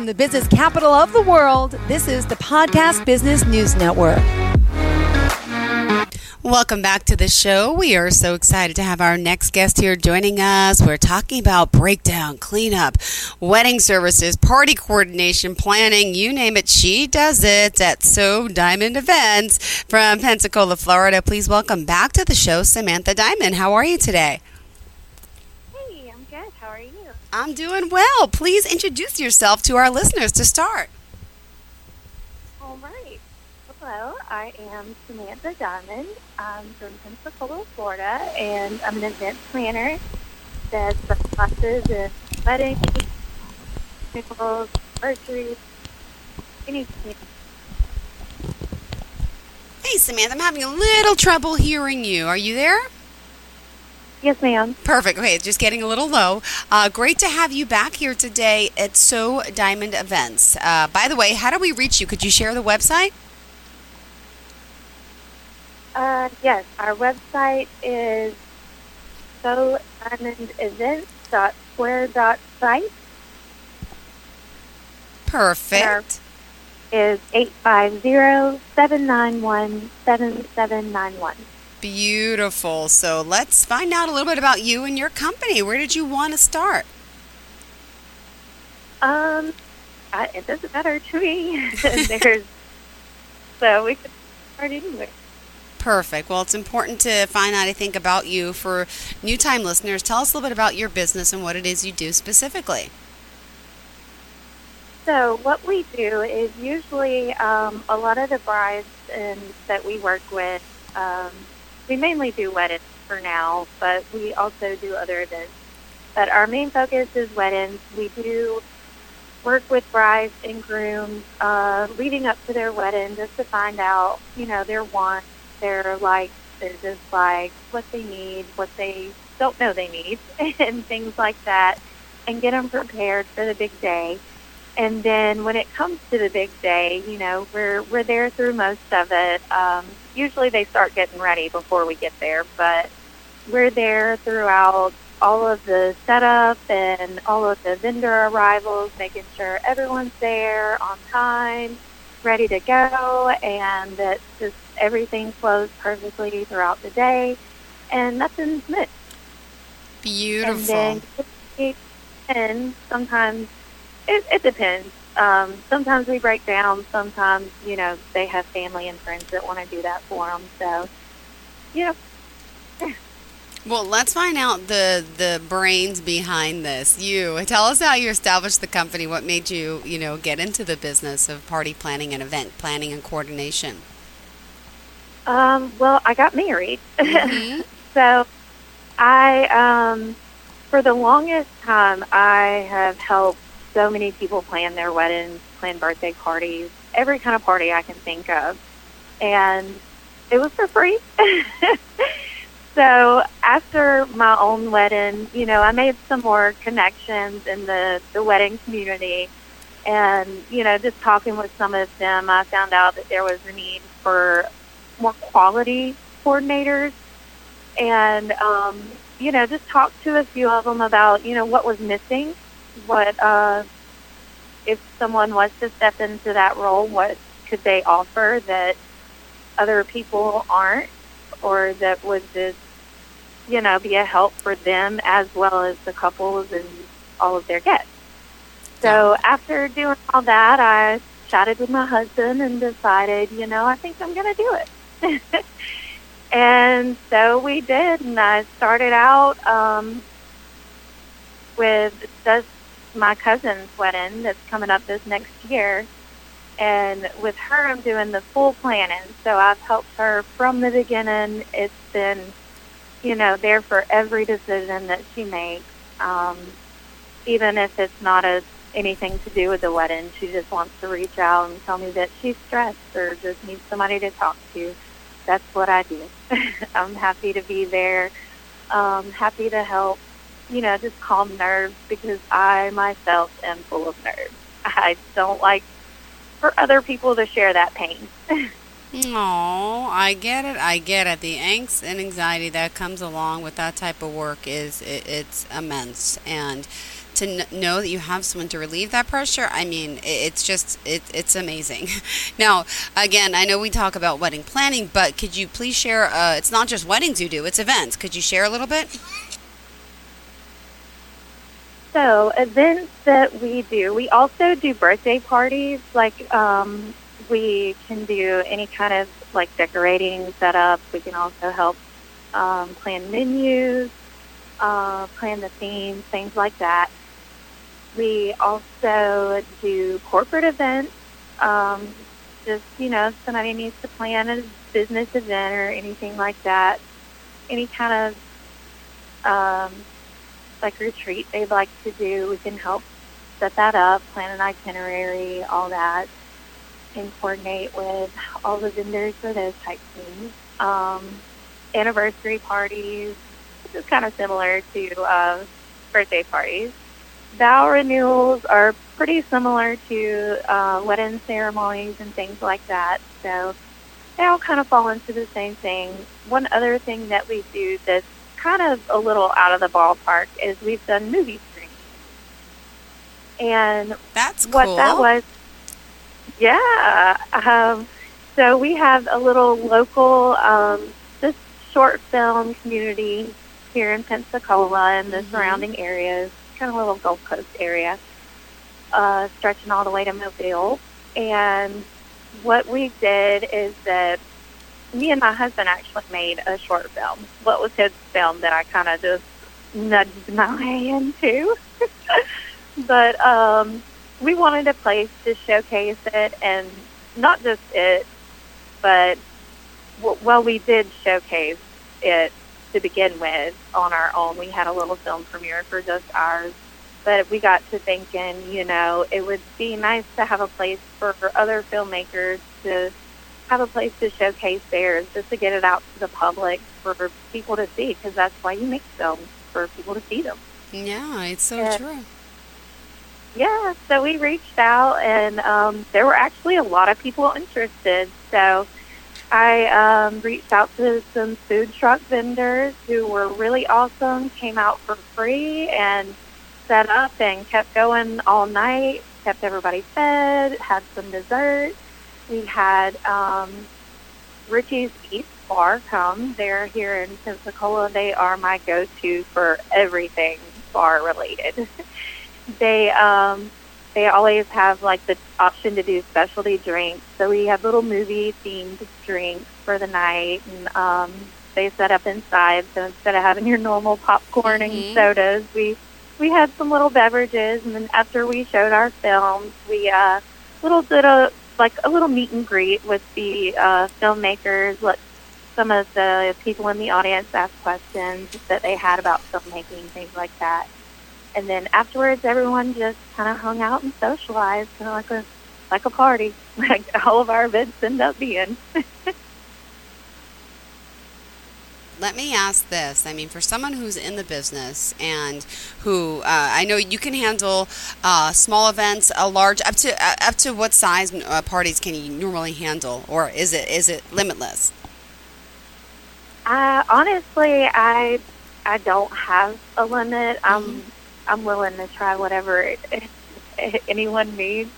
from the business capital of the world, this is the Podcast Business News Network. Welcome back to the show. We are so excited to have our next guest here joining us. We're talking about breakdown, cleanup, wedding services, party coordination, planning, you name it, she does it at So Diamond Events from Pensacola, Florida. Please welcome back to the show Samantha Diamond. How are you today? Hey, I'm good. How are you? I'm doing well. Please introduce yourself to our listeners to start. All right. Hello, I am Samantha Diamond. I'm from Pensacola, Florida, and I'm an event planner that specializes in weddings, funerals, anniversaries, anything. Hey, Samantha, I'm having a little trouble hearing you. Are you there? Yes, ma'am. Perfect. Okay, just getting a little low. Uh, great to have you back here today at So Diamond Events. Uh, by the way, how do we reach you? Could you share the website? Uh, yes, our website is so diamondevents.square.site. Perfect. Is 850-791-7791. Beautiful. So let's find out a little bit about you and your company. Where did you want to start? Um, I, it doesn't matter to me. There's so we could start anywhere. Perfect. Well, it's important to find out, I think, about you for new time listeners. Tell us a little bit about your business and what it is you do specifically. So what we do is usually um, a lot of the brides and that we work with. Um, we mainly do weddings for now, but we also do other events. But our main focus is weddings. We do work with brides and grooms uh, leading up to their wedding just to find out, you know, their wants, their likes, their dislikes, what they need, what they don't know they need, and things like that, and get them prepared for the big day. And then when it comes to the big day, you know, we're we're there through most of it. Um, usually they start getting ready before we get there, but we're there throughout all of the setup and all of the vendor arrivals, making sure everyone's there on time, ready to go, and that just everything flows perfectly throughout the day, and nothing's missed. Beautiful. And then, and sometimes it, it depends. Um, sometimes we break down. Sometimes, you know, they have family and friends that want to do that for them. So, you know. Well, let's find out the the brains behind this. You tell us how you established the company. What made you, you know, get into the business of party planning and event planning and coordination? Um, well, I got married, Mhm. so I, um, for the longest time, I have helped so many people plan their weddings, plan birthday parties, every kind of party I can think of, and it was for free. so after my own wedding, you know, I made some more connections in the the wedding community, and you know, just talking with some of them, I found out that there was a need for more quality coordinators. And um, you know just talked to a few of them about you know what was missing what uh, if someone was to step into that role what could they offer that other people aren't? Or that would just you know be a help for them as well as the couples and all of their guests? So after doing all that i chatted with my husband and decided you know i think i'm going to do it. And so we did, and I started out um, with just my cousin's wedding that's coming up this next year. And with her, I'm doing the full planning. So I've helped her from the beginning. It's been, you know, there for every decision that she makes. Um, even if it's not a, anything to do with the wedding, she just wants to reach out and tell me that she's stressed or just needs somebody to talk to that's what I do. I'm happy to be there. Um, happy to help, you know, just calm nerves because I myself am full of nerves. I don't like for other people to share that pain. Oh, I get it. I get it. The angst and anxiety that comes along with that type of work is it, it's immense, and to kn- know that you have someone to relieve that pressure, I mean, it, it's just it, it's amazing. now, again, I know we talk about wedding planning, but could you please share? Uh, it's not just weddings you do; it's events. Could you share a little bit? So, events that we do, we also do birthday parties. Like, um, we can do any kind of like decorating setup. We can also help um, plan menus, uh, plan the themes, things like that. We also do corporate events. Um, just, you know, if somebody needs to plan a business event or anything like that, any kind of um, like retreat they'd like to do, we can help set that up, plan an itinerary, all that, and coordinate with all the vendors for those type things. Um, anniversary parties, which is kind of similar to uh, birthday parties. Vow renewals are pretty similar to uh, wedding ceremonies and things like that. So they all kind of fall into the same thing. One other thing that we do that's kind of a little out of the ballpark is we've done movie screenings. And That's what cool. that was, yeah. Um, so we have a little local, um, just short film community here in Pensacola and the Mhm. surrounding areas, kind of a little Gulf Coast area, uh, stretching all the way to Mobile. And what we did is that me and my husband actually made a short film. What was his film that I kind of just nudged my way into? but um, we wanted a place to showcase it, and not just it, but well, we did showcase it to begin with on our own. We had a little film premiere for just ours, but we got to thinking, you know, it would be nice to have a place for other filmmakers to have a place to showcase theirs, just to get it out to the public for people to see, because that's why you make films for people to see them. yeah, it's so Yeah. true. Yeah, so we reached out, and um, there were actually a lot of people interested. So I um, reached out to some food truck vendors who were really awesome, came out for free, and set up and kept going all night, kept everybody fed, had some dessert. We had um, Richie's East Bar come. They're here in Pensacola. They are my go-to for everything bar related. they um, they always have like the option to do specialty drinks. So we have little movie themed drinks for the night, and um, they set up inside. So instead of having your normal popcorn Mhm. and sodas, we we had some little beverages, and then after we showed our films, we uh, little did a like a little meet and greet with the uh, filmmakers. Let some of the people in the audience ask questions that they had about filmmaking, things like that. And then afterwards, everyone just kind of hung out and socialized, kind of like a like a party, like all of our events end up being. Let me ask this. I mean, for someone who's in the business and who uh, I know you can handle uh, small events, a large up to uh, up to what size uh, parties can you normally handle, or is it is it limitless? Uh, honestly, I I don't have a limit. I'm Mhm. I'm willing to try whatever it, anyone needs.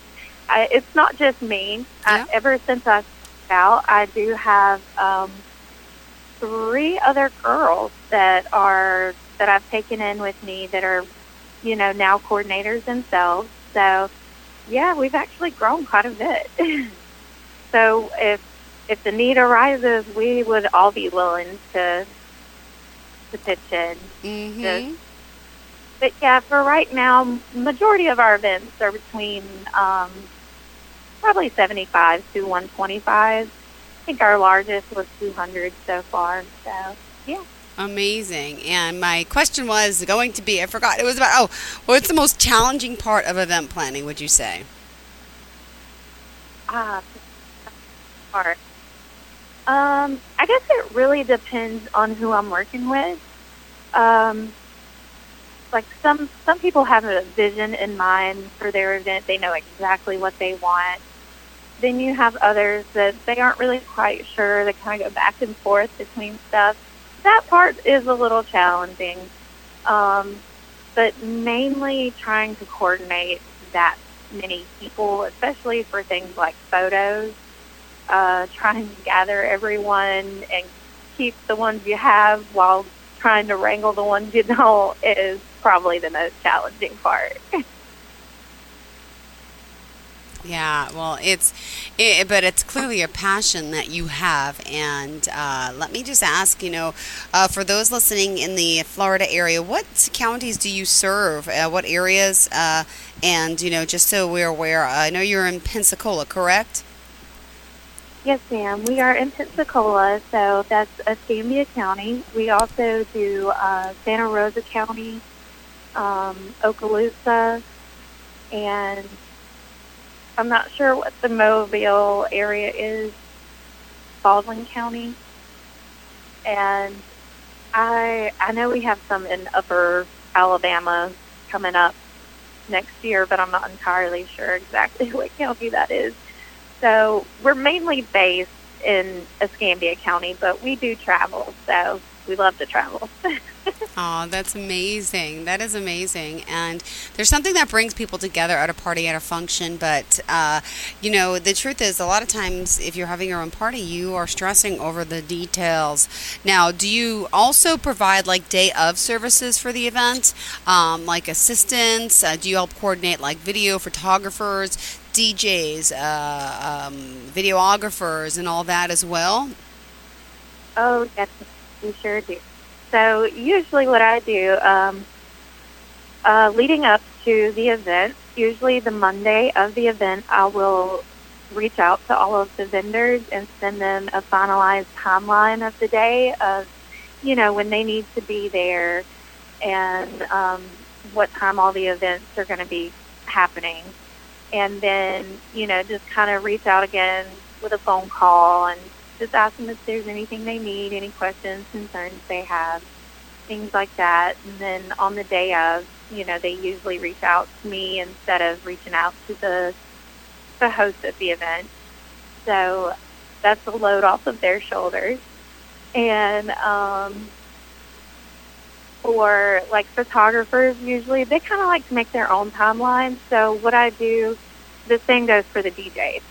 I, it's not just me. Yeah. I, ever since I out, I do have um, three other girls that are that I've taken in with me that are, you know, now coordinators themselves. So, yeah, we've actually grown quite a bit. so if if the need arises, we would all be willing to to pitch in. Mm-hmm. But yeah, for right now, majority of our events are between um, probably 75 to 125. I think our largest was 200 so far. So yeah. Amazing. And my question was going to be I forgot. It was about oh, what's the most challenging part of event planning? Would you say? Ah, part. Um, I guess it really depends on who I'm working with. Um, like some some people have a vision in mind for their event. They know exactly what they want. Then you have others that they aren't really quite sure. They kind of go back and forth between stuff. That part is a little challenging, um, but mainly trying to coordinate that many people, especially for things like photos. Uh, trying to gather everyone and keep the ones you have while trying to wrangle the ones you don't is probably the most challenging part. Yeah, well, it's, it, but it's clearly a passion that you have. And uh, let me just ask, you know, uh, for those listening in the Florida area, what counties do you serve? Uh, what areas? Uh, and you know, just so we're aware, I know you're in Pensacola, correct? Yes, ma'am. We are in Pensacola, so that's Escambia County. We also do uh, Santa Rosa County, um, Okaloosa, and I'm not sure what the Mobile area is, Baldwin County. And I I know we have some in Upper Alabama coming up next year, but I'm not entirely sure exactly what county that is. So we're mainly based in Escambia County, but we do travel. So we love to travel. oh, that's amazing. That is amazing. And there's something that brings people together at a party, at a function. But, uh, you know, the truth is, a lot of times if you're having your own party, you are stressing over the details. Now, do you also provide like day of services for the event, um, like assistance? Uh, do you help coordinate like video photographers, DJs, uh, um, videographers, and all that as well? Oh, yes, we sure do. So usually what I do, um, uh, leading up to the event, usually the Monday of the event, I will reach out to all of the vendors and send them a finalized timeline of the day of, you know, when they need to be there and um, what time all the events are going to be happening. And then, you know, just kind of reach out again with a phone call and just ask them if there's anything they need, any questions, concerns they have, things like that. And then on the day of, you know, they usually reach out to me instead of reaching out to the the host of the event. So that's a load off of their shoulders. And um, for like photographers, usually they kind of like to make their own timeline. So what I do, the same goes for the DJs.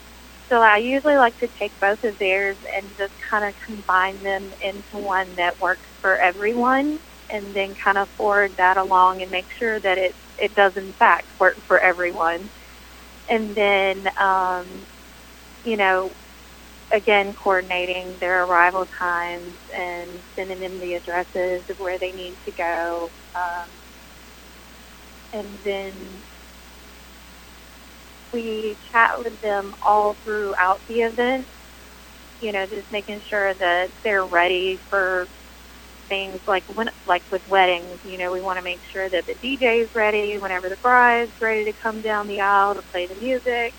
So I usually like to take both of theirs and just kind of combine them into one that works for everyone and then kind of forward that along and make sure that it, it does in fact work for everyone. And then, um, you know, again, coordinating their arrival times and sending them the addresses of where they need to go. Um, and then we chat with them all throughout the event, you know, just making sure that they're ready for things like when, like with weddings, you know, we want to make sure that the DJ is ready whenever the bride's ready to come down the aisle to play the music.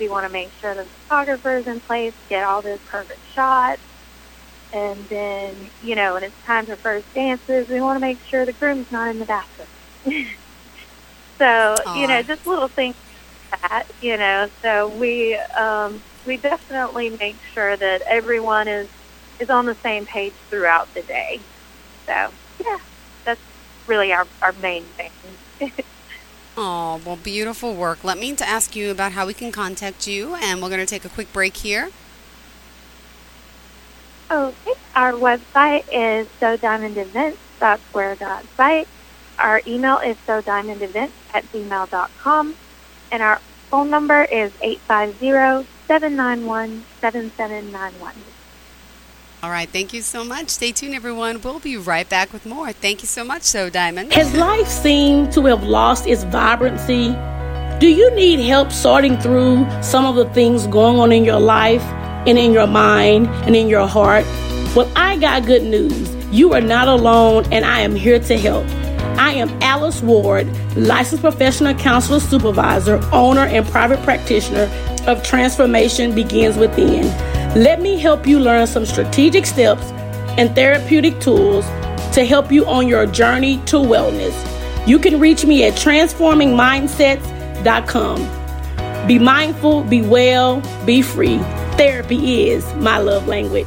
We want to make sure the photographer's in place, get all those perfect shots. And then, you know, when it's time for first dances, we want to make sure the groom's not in the bathroom. so, Aww. you know, just little things that, you know. So we um, we definitely make sure that everyone is is on the same page throughout the day. So yeah, that's really our our main thing. oh well, beautiful work. Let me to ask you about how we can contact you, and we're going to take a quick break here. Okay, our website is so diamond events site. Our email is so diamond events at gmail.com and our phone number is 850-791-7791. All right, thank you so much. Stay tuned, everyone. We'll be right back with more. Thank you so much, So Diamond. Has life seemed to have lost its vibrancy? Do you need help sorting through some of the things going on in your life and in your mind and in your heart? Well, I got good news. You are not alone, and I am here to help. I am Alice Ward, licensed professional counselor supervisor, owner, and private practitioner of Transformation Begins Within. Let me help you learn some strategic steps and therapeutic tools to help you on your journey to wellness. You can reach me at transformingmindsets.com. Be mindful, be well, be free. Therapy is my love language.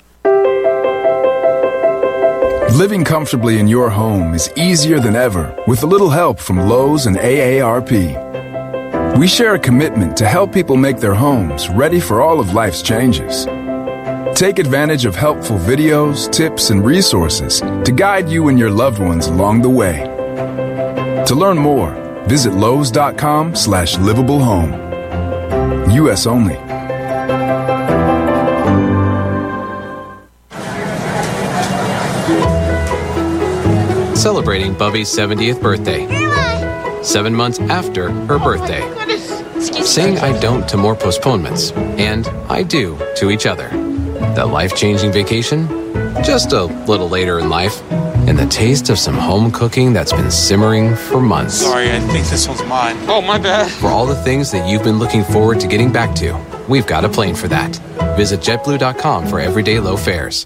Living comfortably in your home is easier than ever with a little help from Lowe's and AARP. We share a commitment to help people make their homes ready for all of life's changes. Take advantage of helpful videos, tips, and resources to guide you and your loved ones along the way. To learn more, visit lowes.com slash livable home. U.S. only. Celebrating Bubby's 70th birthday. Seven months after her birthday. Saying I don't to more postponements, and I do to each other. The life changing vacation? Just a little later in life. And the taste of some home cooking that's been simmering for months. Sorry, I think this one's mine. Oh, my bad. For all the things that you've been looking forward to getting back to, we've got a plane for that. Visit jetblue.com for everyday low fares.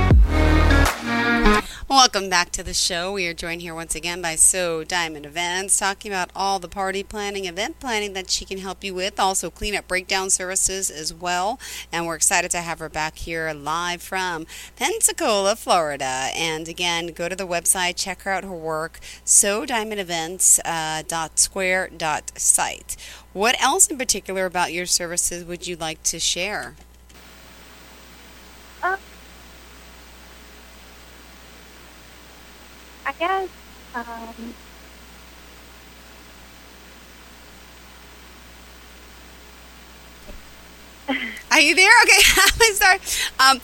Welcome back to the show. We are joined here once again by So Diamond Events, talking about all the party planning, event planning that she can help you with, also cleanup breakdown services as well. And we're excited to have her back here live from Pensacola, Florida. And again, go to the website, check her out her work, So Diamond Events uh, dot square dot site. What else in particular about your services would you like to share? Uh, I guess um, Are you there? Okay, I'm sorry. Um,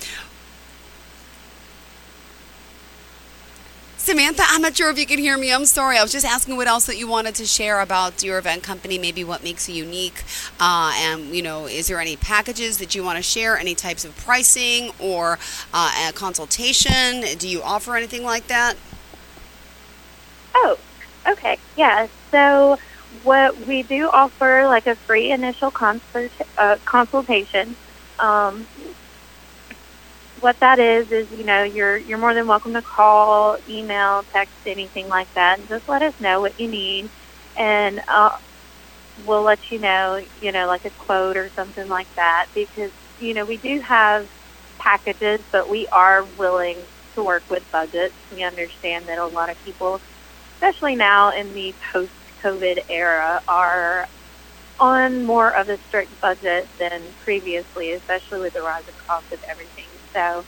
Samantha, I'm not sure if you can hear me. I'm sorry. I was just asking what else that you wanted to share about your event company, maybe what makes it unique. Uh, and, you know, is there any packages that you want to share, any types of pricing or uh, a consultation? Do you offer anything like that? Oh, okay. Yeah. So what we do offer like a free initial consult, uh, consultation. Um, what that is is you know you're you're more than welcome to call, email, text, anything like that, and just let us know what you need, and uh, we'll let you know you know like a quote or something like that because you know we do have packages, but we are willing to work with budgets. We understand that a lot of people, especially now in the post-COVID era, are on more of a strict budget than previously, especially with the rise of cost of everything. So,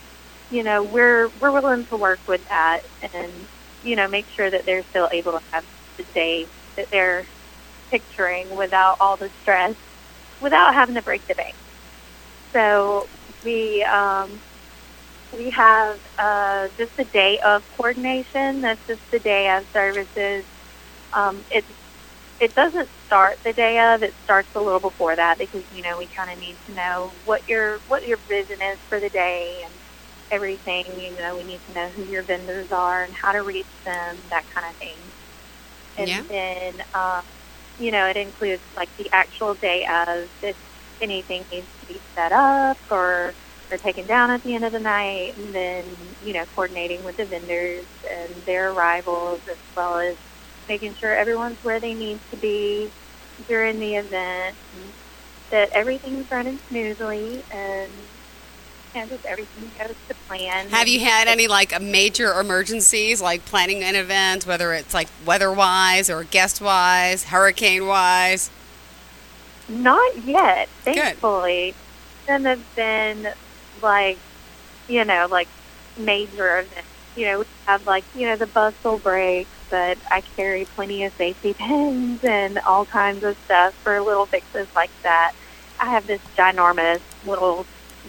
you know, we're we're willing to work with that and you know make sure that they're still able to have the day that they're picturing without all the stress, without having to break the bank. So we um, we have uh, just a day of coordination. That's just the day of services. Um, it it doesn't start the day of. It starts a little before that because you know we kind of need to know what your what your vision is for the day and everything. You know, we need to know who your vendors are and how to reach them, that kind of thing. And Yeah. then, um, you know, it includes like the actual day of if anything needs to be set up or or taken down at the end of the night, and then you know coordinating with the vendors and their arrivals as well as making sure everyone's where they need to be during the event, and that everything's running smoothly, and and just everything goes to plan. Have you had any like major emergencies, like planning an event, whether it's like weather-wise or guest-wise, hurricane-wise? Not yet, thankfully. None have been like, you know, like major events you know, we have like, you know, the bustle breaks, but I carry plenty of safety pins and all kinds of stuff for little fixes like that. I have this ginormous little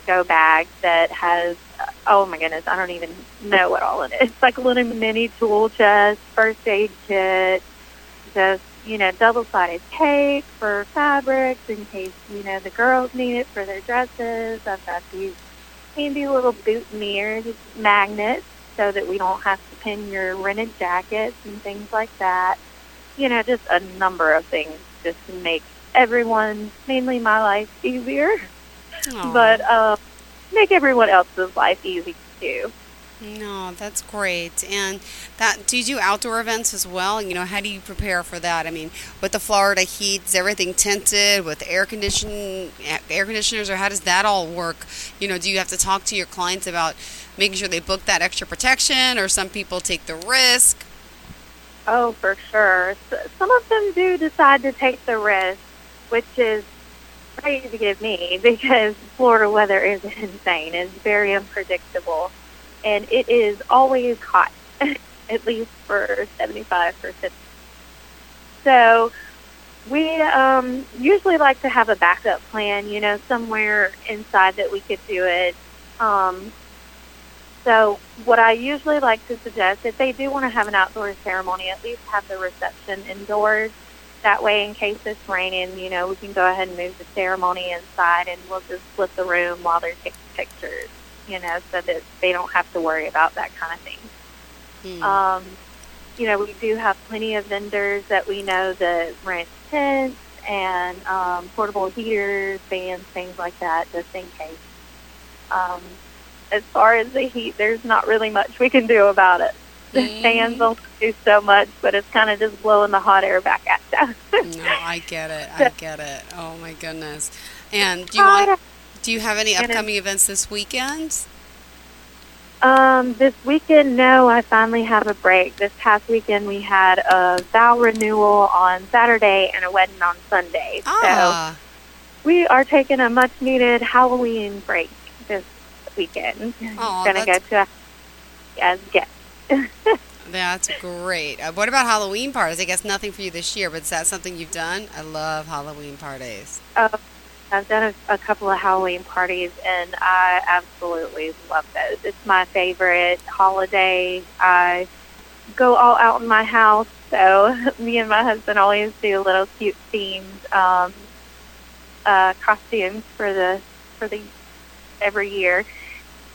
go bag that has, oh my goodness, I don't even know what all it is. It's like a little mini tool chest, first aid kit, just, you know, double-sided tape for fabrics in case, you know, the girls need it for their dresses. I've got these handy little boutonnieres, magnets, so that we don't have to pin your rented jackets and things like that. You know, just a number of things just to make everyone, mainly my life, easier. Aw. But um, make everyone else's life easy too. No, that's great. And that do you do outdoor events as well? You know, how do you prepare for that? I mean, with the Florida heat, is everything tinted with air condition air conditioners, or how does that all work? You know, do you have to talk to your clients about making sure they book that extra protection, or some people take the risk? Oh, for sure. Some of them do decide to take the risk, which is crazy to give me because Florida weather is insane. It's very unpredictable, and it is always hot, at least for 75%. So we um, usually like to have a backup plan, you know, somewhere inside that we could do it. Um, so what I usually like to suggest, if they do want to have an outdoor ceremony, at least have the reception indoors. That way, in case it's raining, you know, we can go ahead and move the ceremony inside and we'll just split the room while they're taking pictures, you know, so that they don't have to worry about that kind of thing. Hmm. Um, you know, we do have plenty of vendors that we know that rent tents and um, portable heaters, fans, things like that, just in case. Um, as far as the heat, there's not really much we can do about it. The fans only do so much, but it's kind of just blowing the hot air back at you. no, I get it. I get it. Oh my goodness. And do you want, do you have any upcoming events this weekend? Um, this weekend, no, I finally have a break. This past weekend, we had a vow renewal on Saturday and a wedding on Sunday. Ah, So we are taking a much needed Halloween break this weekend. Aw, Gonna go to a as guests. that's great. Uh, what about Halloween parties? I guess nothing for you this year, but is that something you've done? I love Halloween parties. Uh, I've done a, a couple of Halloween parties, and I absolutely love those. It's my favorite holiday. I go all out in my house, so me and my husband always do little cute themed um, uh, costumes for the for the every year.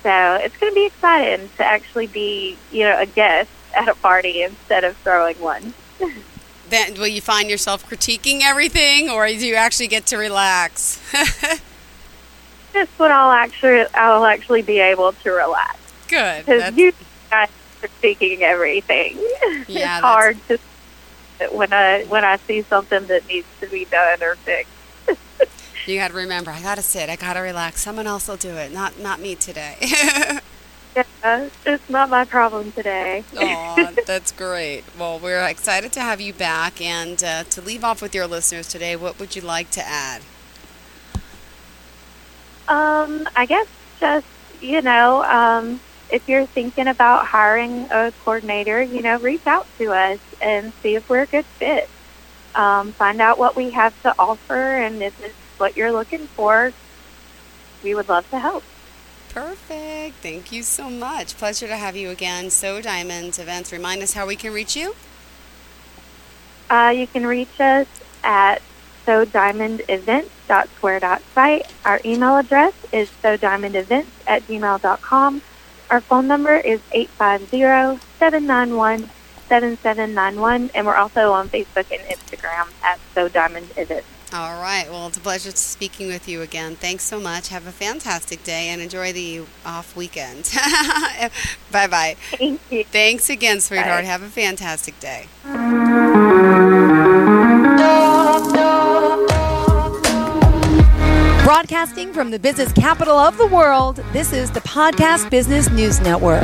So it's going to be exciting to actually be, you know, a guest at a party instead of throwing one. Then will you find yourself critiquing everything, or do you actually get to relax? This one I'll actually I'll actually be able to relax. Good. because you guys are speaking everything. Yeah, it's that's- hard to when I when I see something that needs to be done or fixed. You got to remember, I got to sit, I got to relax. Someone else will do it, not not me today. Yeah, it's not my problem today. Aw, that's great. Well, we're excited to have you back, and uh, to leave off with your listeners today, what would you like to add? Um, I guess just you know, um, if you're thinking about hiring a coordinator, you know, reach out to us and see if we're a good fit. Um, find out what we have to offer, and if it's what you're looking for, we would love to help. Perfect. Thank you so much. Pleasure to have you again. So Diamonds Events. Remind us how we can reach you. Uh, you can reach us at sodiamondevents.square.site. Our email address is sodiamondevents at gmail.com. Our phone number is 850-791-7791, and we're also on Facebook and Instagram at So Diamond Events. All right. Well, it's a pleasure speaking with you again. Thanks so much. Have a fantastic day and enjoy the off weekend. bye bye. Thank you. Thanks again, sweetheart. Bye. Have a fantastic day. Broadcasting from the business capital of the world, this is the Podcast Business News Network.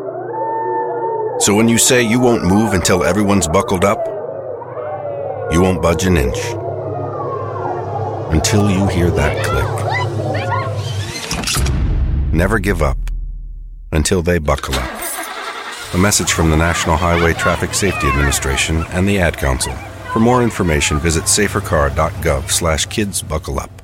So when you say you won't move until everyone's buckled up, you won't budge an inch. Until you hear that click. Never give up until they buckle up. A message from the National Highway Traffic Safety Administration and the Ad Council. For more information, visit safercar.gov slash kids buckle up.